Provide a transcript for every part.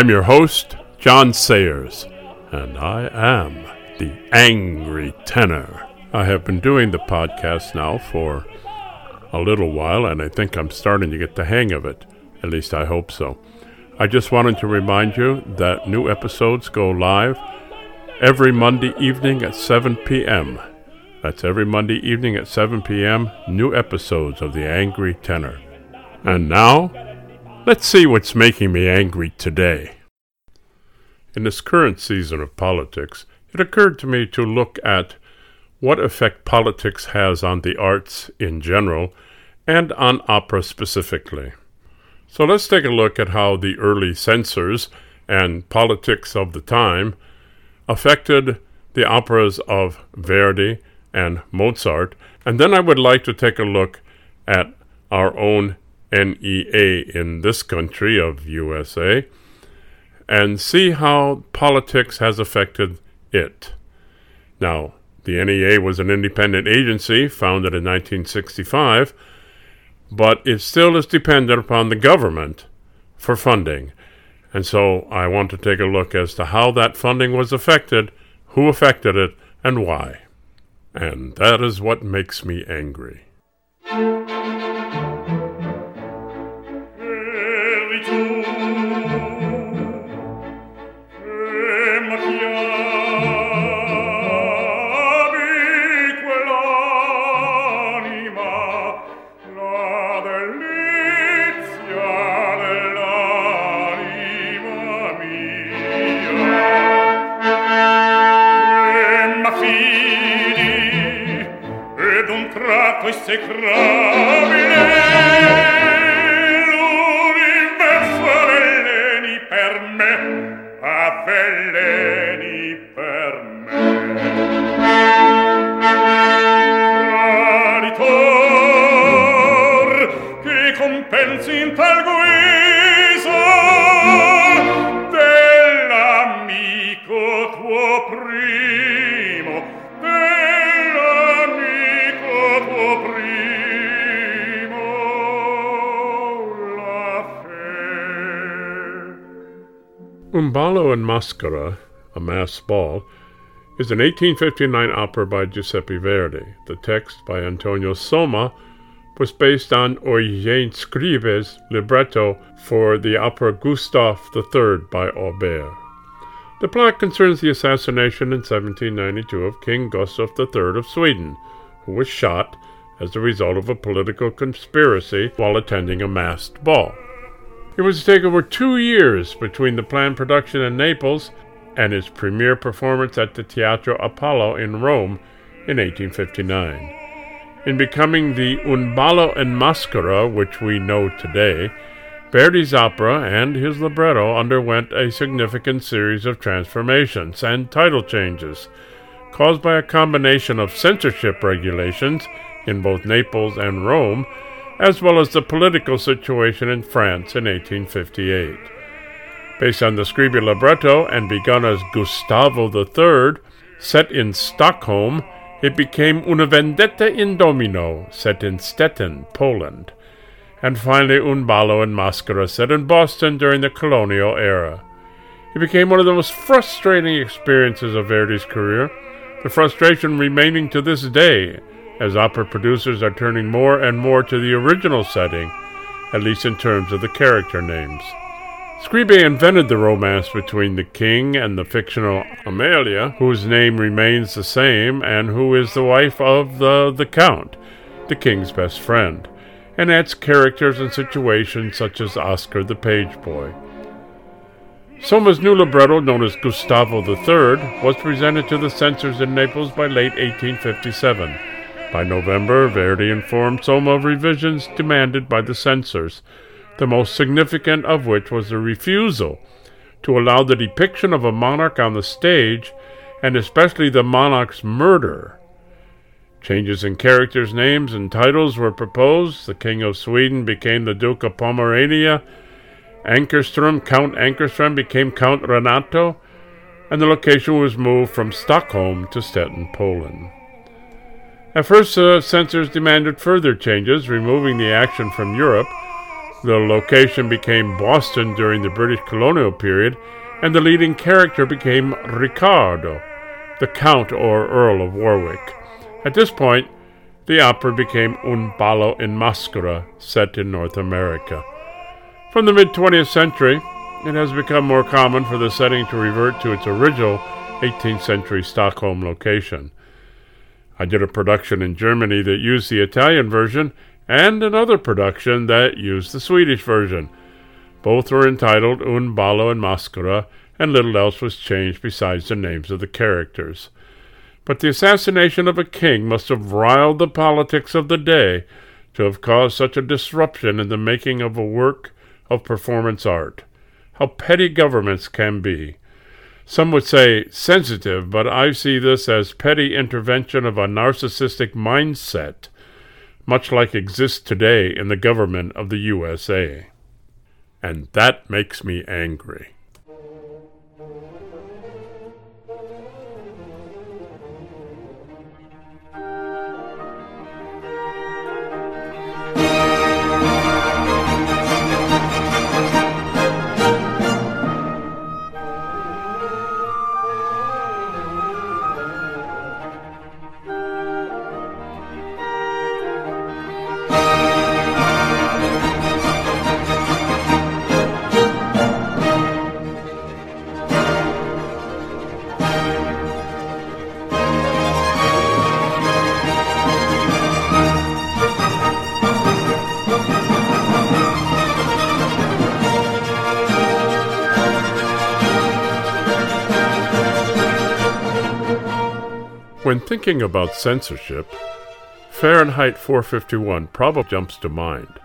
I'm your host, John Sayers, and I am the Angry Tenor. I have been doing the podcast now for a little while, and I think I'm starting to get the hang of it. At least I hope so. I just wanted to remind you that new episodes go live every Monday evening at 7 p.m. That's every Monday evening at 7 p.m. New episodes of The Angry Tenor. And now, let's see what's making me angry today. In this current season of politics, it occurred to me to look at what effect politics has on the arts in general and on opera specifically. So let's take a look at how the early censors and politics of the time affected the operas of Verdi and Mozart, and then I would like to take a look at our own NEA in this country of USA and see how politics has affected it. Now, the NEA was an independent agency founded in 1965, but it still is dependent upon the government for funding. And so I want to take a look as to how that funding was affected, who affected it, and why. And that is what makes me angry. tra queste cravine l'universo alleni per me. Avveleni ballo in maschera, a masked ball, is an 1859 opera by Giuseppe Verdi. The text by Antonio Somma was based on Eugene Scribe's libretto for the opera Gustav III by Auber. The plot concerns the assassination in 1792 of King Gustav III of Sweden, who was shot as a result of a political conspiracy while attending a masked ball. It was to take over two years between the planned production in Naples and its premiere performance at the Teatro Apollo in Rome in 1859. In becoming the Un ballo in maschera, which we know today, Verdi's opera and his libretto underwent a significant series of transformations and title changes, caused by a combination of censorship regulations in both Naples and Rome as well as the political situation in France in 1858. Based on the Scribe libretto and begun as Gustavo III, set in Stockholm, it became Una Vendetta in Domino, set in Stettin, Poland, and finally Un ballo in Maschera, set in Boston during the colonial era. It became one of the most frustrating experiences of Verdi's career, the frustration remaining to this day as opera producers are turning more and more to the original setting, at least in terms of the character names. Scribe invented the romance between the king and the fictional Amelia, whose name remains the same and who is the wife of the, the count, the king's best friend, and adds characters and situations such as Oscar the page boy. Somma's new libretto, known as Gustavo III, was presented to the censors in Naples by late 1857. By November, Verdi informed Somma of revisions demanded by the censors, the most significant of which was the refusal to allow the depiction of a monarch on the stage, and especially the monarch's murder. Changes in characters' names and titles were proposed. The King of Sweden became the Duke of Pomerania. Ankerström, Count Ankerström, became Count Renato, and the location was moved from Stockholm to Stettin, Poland. At first, the censors demanded further changes, removing the action from Europe, The location became Boston during the British colonial period, and the leading character became Riccardo, the Count or Earl of Warwick. At this point, the opera became Un ballo in maschera, set in North America. From the mid 20th century, it has become more common for the setting to revert to its original 18th century Stockholm location. I did a production in Germany that used the Italian version and another production that used the Swedish version. Both were entitled Un ballo in maschera, and little else was changed besides the names of the characters. But the assassination of a king must have riled the politics of the day to have caused such a disruption in the making of a work of performance art. How petty governments can be. Some would say sensitive, but I see this as petty intervention of a narcissistic mindset, much like exists today in the government of the USA. And that makes me angry. Thinking about censorship, Fahrenheit 451 probably jumps to mind.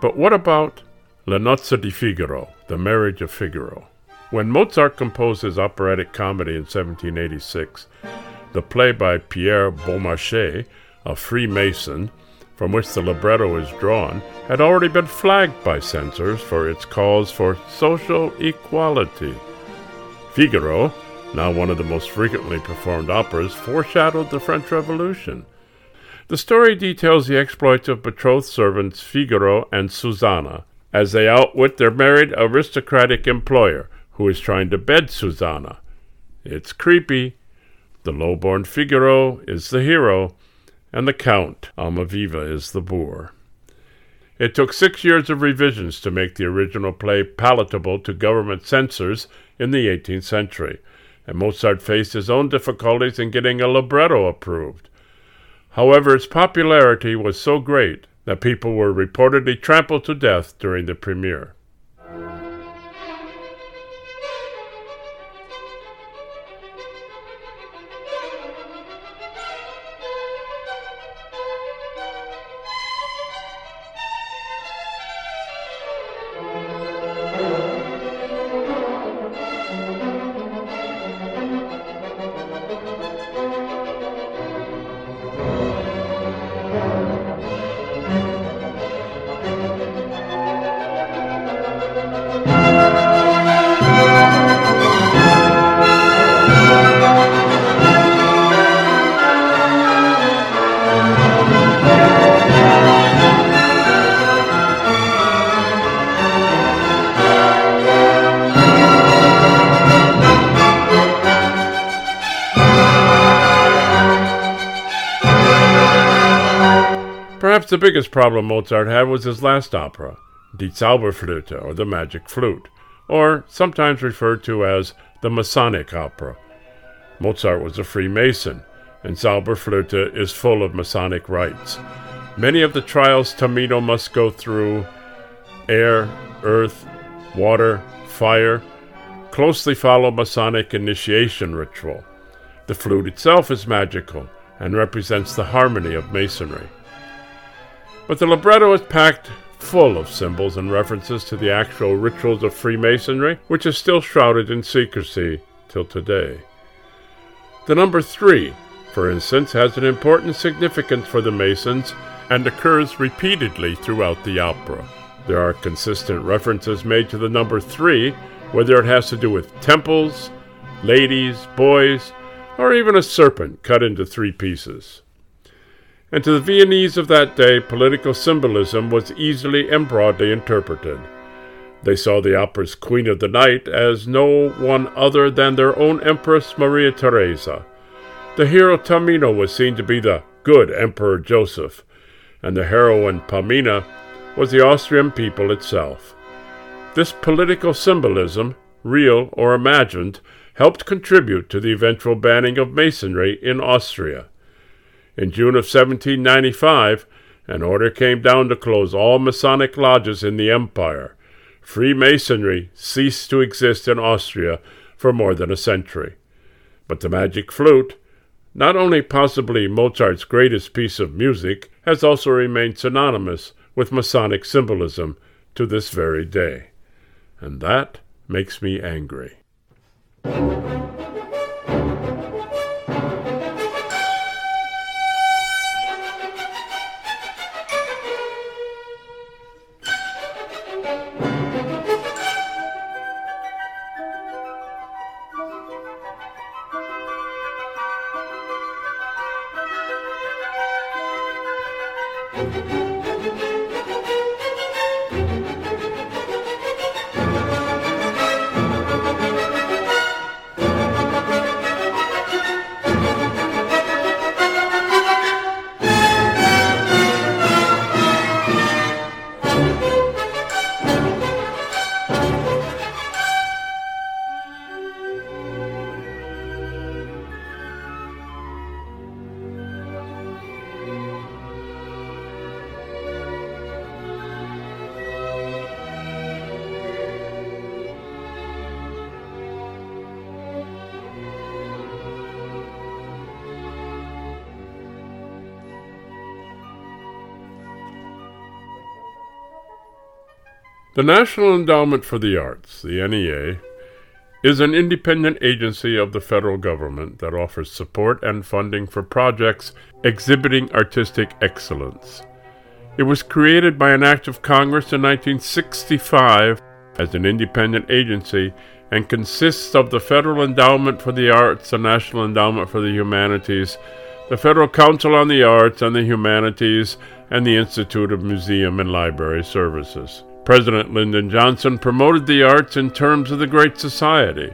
But what about La Nozze di Figaro, The Marriage of Figaro? When Mozart composed his operatic comedy in 1786, the play by Pierre Beaumarchais, a Freemason, from which the libretto is drawn, had already been flagged by censors for its calls for social equality. Figaro, now one of the most frequently performed operas, foreshadowed the French Revolution. The story details the exploits of betrothed servants Figaro and Susanna as they outwit their married aristocratic employer, who is trying to bed Susanna. It's creepy. The low-born Figaro is the hero, and the Count, Almaviva, is the boor. It took six years of revisions to make the original play palatable to government censors in the 18th century and Mozart faced his own difficulties in getting a libretto approved. However, its popularity was so great that people were reportedly trampled to death during the premiere. The biggest problem Mozart had was his last opera, Die Zauberflöte, or the Magic Flute, or sometimes referred to as the Masonic Opera. Mozart was a Freemason, and Zauberflöte is full of Masonic rites. Many of the trials Tamino must go through air, earth, water, fire closely follow Masonic initiation ritual. The flute itself is magical and represents the harmony of Masonry. But the libretto is packed full of symbols and references to the actual rituals of Freemasonry, which is still shrouded in secrecy till today. The number three, for instance, has an important significance for the Masons and occurs repeatedly throughout the opera. There are consistent references made to the number three, whether it has to do with temples, ladies, boys, or even a serpent cut into three pieces. And to the Viennese of that day, political symbolism was easily and broadly interpreted. They saw the opera's Queen of the Night as no one other than their own Empress Maria Theresa. The hero Tamino was seen to be the good Emperor Joseph, and the heroine Pamina was the Austrian people itself. This political symbolism, real or imagined, helped contribute to the eventual banning of Masonry in Austria. In June of 1795, an order came down to close all Masonic lodges in the empire. Freemasonry ceased to exist in Austria for more than a century. But the magic flute, not only possibly Mozart's greatest piece of music, has also remained synonymous with Masonic symbolism to this very day. And that makes me angry. The National Endowment for the Arts, the NEA, is an independent agency of the federal government that offers support and funding for projects exhibiting artistic excellence. It was created by an act of Congress in 1965 as an independent agency and consists of the Federal Endowment for the Arts, the National Endowment for the Humanities, the Federal Council on the Arts and the Humanities, and the Institute of Museum and Library Services. President Lyndon Johnson promoted the arts in terms of the Great Society.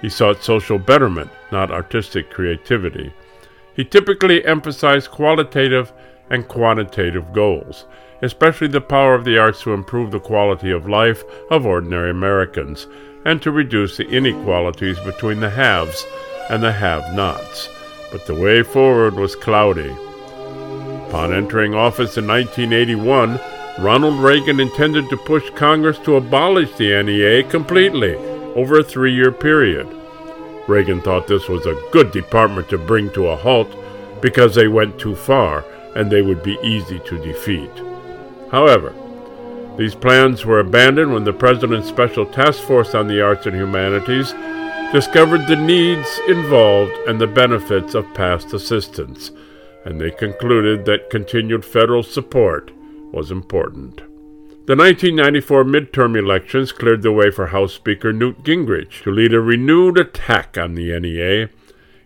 He sought social betterment, not artistic creativity. He typically emphasized qualitative and quantitative goals, especially the power of the arts to improve the quality of life of ordinary Americans and to reduce the inequalities between the haves and the have nots. But the way forward was cloudy. Upon entering office in 1981, Ronald Reagan intended to push Congress to abolish the NEA completely over a three year period. Reagan thought this was a good department to bring to a halt because they went too far and they would be easy to defeat. However, these plans were abandoned when the President's Special Task Force on the Arts and Humanities discovered the needs involved and the benefits of past assistance, and they concluded that continued federal support was important. The 1994 midterm elections cleared the way for House Speaker Newt Gingrich to lead a renewed attack on the NEA.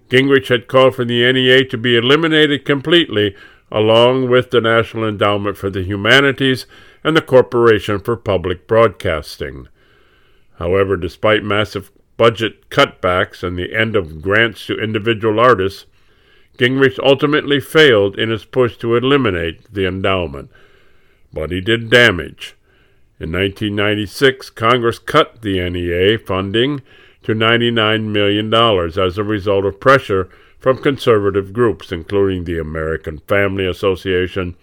Gingrich had called for the NEA to be eliminated completely, along with the National Endowment for the Humanities and the Corporation for Public Broadcasting. However, despite massive budget cutbacks and the end of grants to individual artists, Gingrich ultimately failed in his push to eliminate the endowment but he did damage. In 1996, Congress cut the NEA funding to $99 million as a result of pressure from conservative groups, including the American Family Association,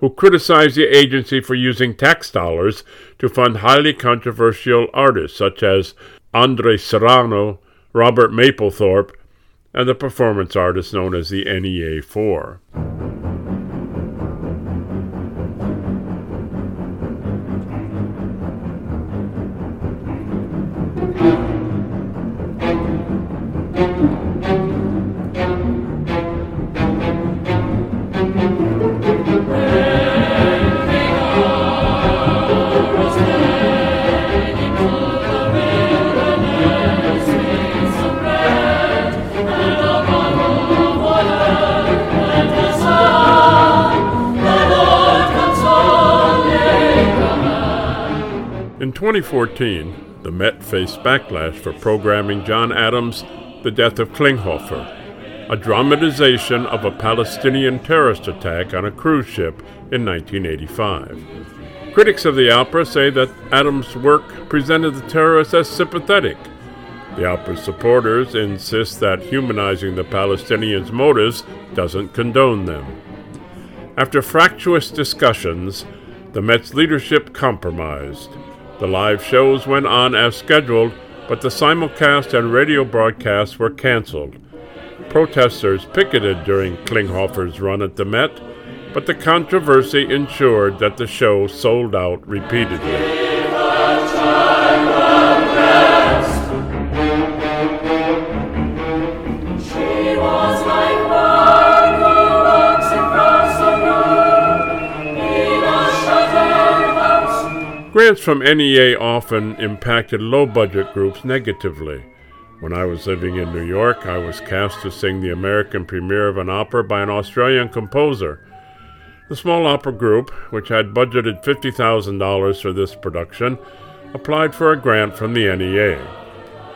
who criticized the agency for using tax dollars to fund highly controversial artists such as Andre Serrano, Robert Mapplethorpe, and the performance artist known as the NEA 4. 2014, the Met faced backlash for programming John Adams' The Death of Klinghoffer, a dramatization of a Palestinian terrorist attack on a cruise ship in 1985. Critics of the opera say that Adams' work presented the terrorists as sympathetic. The opera's supporters insist that humanizing the Palestinians' motives doesn't condone them. After fractious discussions, the Met's leadership compromised. The live shows went on as scheduled, but the simulcast and radio broadcasts were canceled. Protesters picketed during Klinghoffer's run at the Met, but the controversy ensured that the show sold out repeatedly. Grants from NEA often impacted low budget groups negatively. When I was living in New York, I was cast to sing the American premiere of an opera by an Australian composer. The small opera group, which had budgeted $50,000 for this production, applied for a grant from the NEA.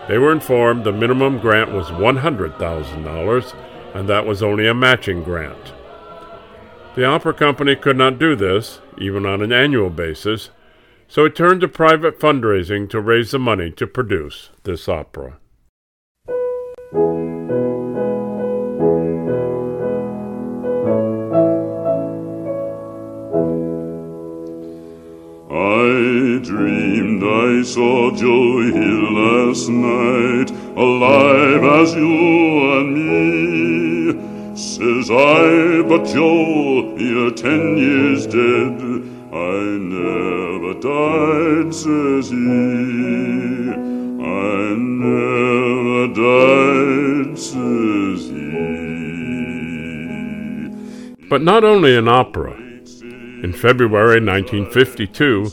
They were informed the minimum grant was $100,000, and that was only a matching grant. The opera company could not do this, even on an annual basis, so it turned to private fundraising to raise the money to produce this opera. I dreamed I saw Joe Hill last night, alive as you and me. Says I, but Joe, you're ten years dead. I never died, says he. I never died, says he. But not only in opera. In February 1952,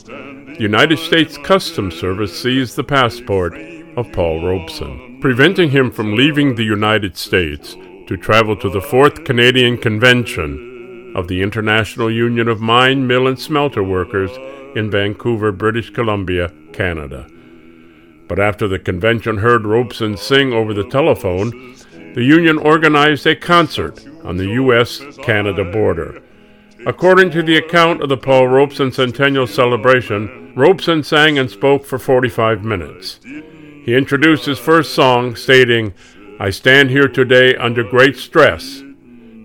the United States Customs Service seized the passport of Paul Robeson, preventing him from leaving the United States to travel to the Fourth Canadian Convention of the International Union of Mine, Mill, and Smelter Workers in Vancouver, British Columbia, Canada. But after the convention heard Robeson sing over the telephone, the union organized a concert on the U.S. Canada border. According to the account of the Paul Robeson Centennial Celebration, Robeson sang and spoke for 45 minutes. He introduced his first song, stating, I stand here today under great stress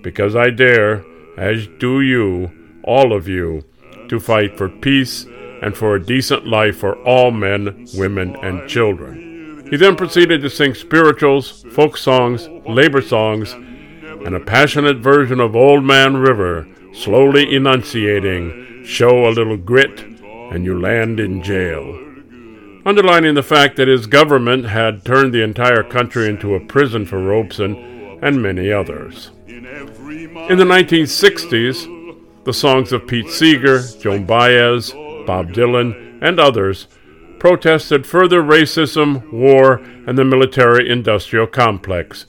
because I dare as do you, all of you, to fight for peace and for a decent life for all men, women, and children. He then proceeded to sing spirituals, folk songs, labor songs, and a passionate version of Old Man River, slowly enunciating, Show a little grit, and you land in jail. Underlining the fact that his government had turned the entire country into a prison for Robeson and many others. In the 1960s, the songs of Pete Seeger, Joan Baez, Bob Dylan, and others protested further racism, war, and the military industrial complex,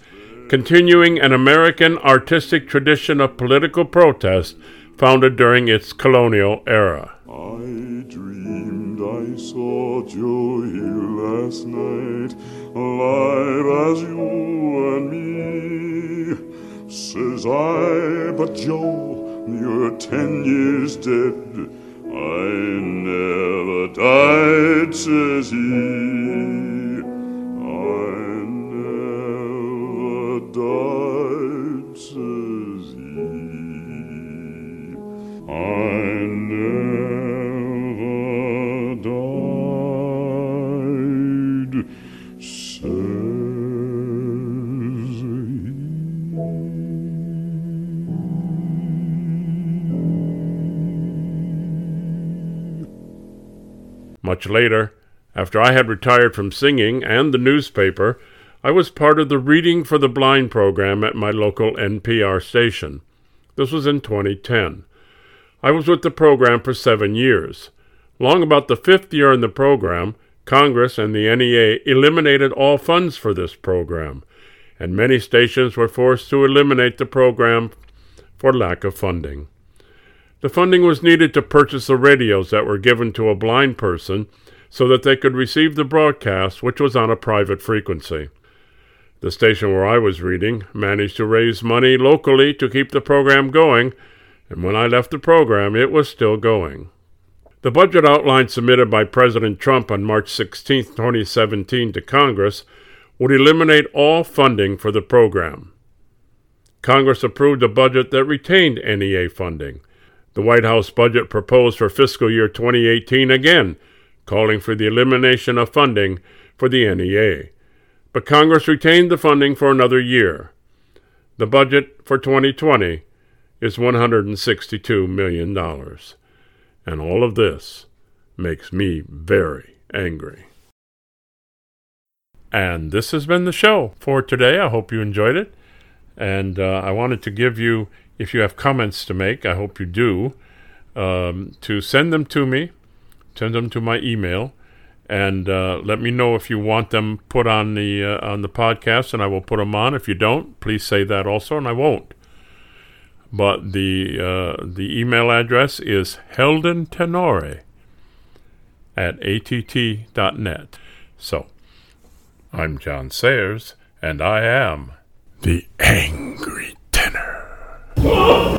continuing an American artistic tradition of political protest founded during its colonial era. I dreamed I saw Joe Hill last night, alive as you and me. Says I, but Joe, you're ten years dead. I never died, says he. Much later, after I had retired from singing and the newspaper, I was part of the Reading for the Blind program at my local NPR station. This was in 2010. I was with the program for seven years. Long about the fifth year in the program, Congress and the NEA eliminated all funds for this program, and many stations were forced to eliminate the program for lack of funding. The funding was needed to purchase the radios that were given to a blind person so that they could receive the broadcast, which was on a private frequency. The station where I was reading managed to raise money locally to keep the program going, and when I left the program, it was still going. The budget outline submitted by President Trump on March 16, 2017, to Congress would eliminate all funding for the program. Congress approved a budget that retained NEA funding. The White House budget proposed for fiscal year 2018 again, calling for the elimination of funding for the NEA but Congress retained the funding for another year. The budget for 2020 is $162 million. And all of this makes me very angry. And this has been the show for today. I hope you enjoyed it. And uh, I wanted to give you, if you have comments to make, I hope you do, um, to send them to me. Send them to my email and uh, let me know if you want them put on the uh, on the podcast, and I will put them on. If you don't, please say that also, and I won't. But the uh, the email address is heldentenore at att.net. So, I'm John Sayers, and I am the Angry Oh,